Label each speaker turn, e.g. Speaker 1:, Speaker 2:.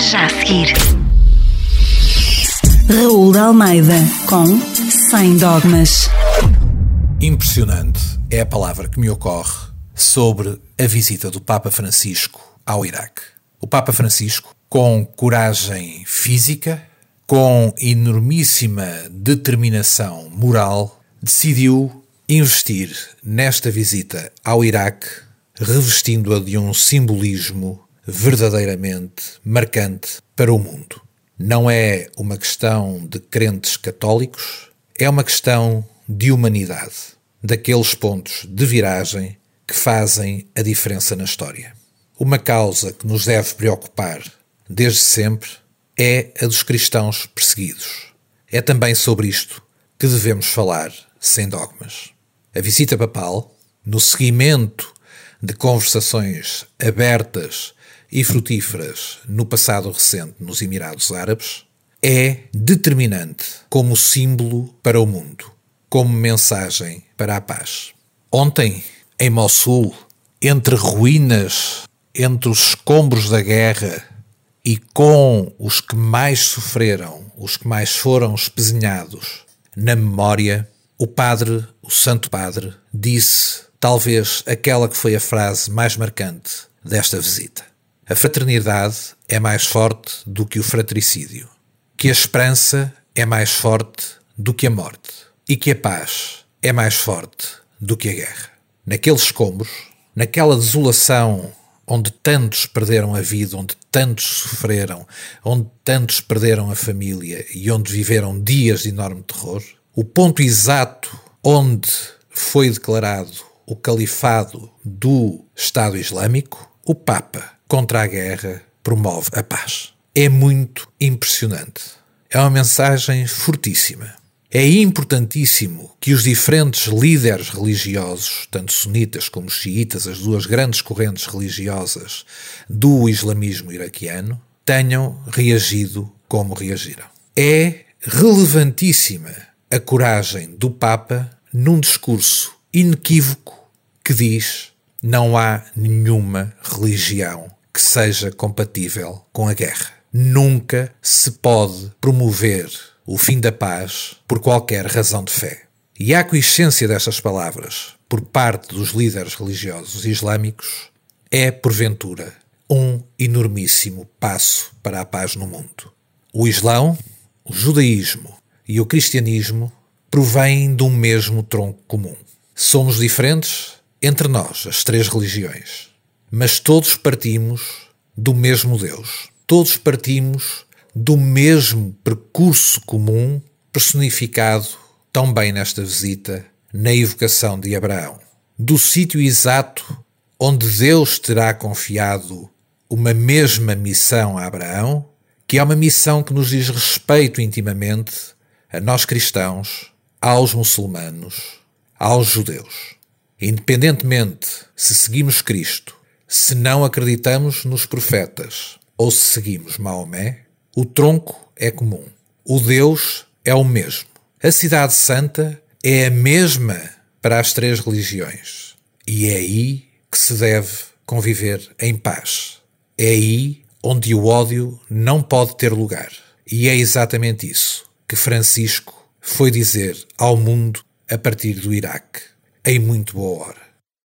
Speaker 1: Já a seguir.
Speaker 2: Raul de Almeida com Sem Dogmas.
Speaker 3: Impressionante é a palavra que me ocorre sobre a visita do Papa Francisco ao Iraque. O Papa Francisco, com coragem física, com enormíssima determinação moral, decidiu investir nesta visita ao Iraque, revestindo-a de um simbolismo verdadeiramente marcante para o mundo. Não é uma questão de crentes católicos, é uma questão de humanidade, daqueles pontos de viragem que fazem a diferença na história. Uma causa que nos deve preocupar desde sempre é a dos cristãos perseguidos. É também sobre isto que devemos falar sem dogmas. A visita papal, no seguimento de conversações abertas e frutíferas no passado recente nos Emirados Árabes, é determinante como símbolo para o mundo, como mensagem para a paz. Ontem, em Mossul, entre ruínas, entre os escombros da guerra e com os que mais sofreram, os que mais foram espezinhados na memória, o Padre, o Santo Padre, disse talvez aquela que foi a frase mais marcante desta visita. A fraternidade é mais forte do que o fratricídio, que a esperança é mais forte do que a morte e que a paz é mais forte do que a guerra. Naqueles escombros, naquela desolação onde tantos perderam a vida, onde tantos sofreram, onde tantos perderam a família e onde viveram dias de enorme terror, o ponto exato onde foi declarado o califado do Estado Islâmico, o Papa contra a guerra promove a paz. É muito impressionante. É uma mensagem fortíssima. É importantíssimo que os diferentes líderes religiosos, tanto sunitas como xiitas, as duas grandes correntes religiosas do islamismo iraquiano, tenham reagido como reagiram. É relevantíssima a coragem do Papa num discurso inequívoco que diz não há nenhuma religião que seja compatível com a guerra. Nunca se pode promover o fim da paz por qualquer razão de fé. E a aquiescência destas palavras por parte dos líderes religiosos islâmicos é, porventura, um enormíssimo passo para a paz no mundo. O Islão, o judaísmo e o cristianismo provêm de um mesmo tronco comum. Somos diferentes entre nós, as três religiões mas todos partimos do mesmo Deus. Todos partimos do mesmo percurso comum personificado tão bem nesta visita na evocação de Abraão. Do sítio exato onde Deus terá confiado uma mesma missão a Abraão, que é uma missão que nos diz respeito intimamente a nós cristãos, aos muçulmanos, aos judeus. Independentemente se seguimos Cristo se não acreditamos nos profetas ou se seguimos Maomé, o tronco é comum. O Deus é o mesmo. A Cidade Santa é a mesma para as três religiões. E é aí que se deve conviver em paz. É aí onde o ódio não pode ter lugar. E é exatamente isso que Francisco foi dizer ao mundo a partir do Iraque, em muito boa hora.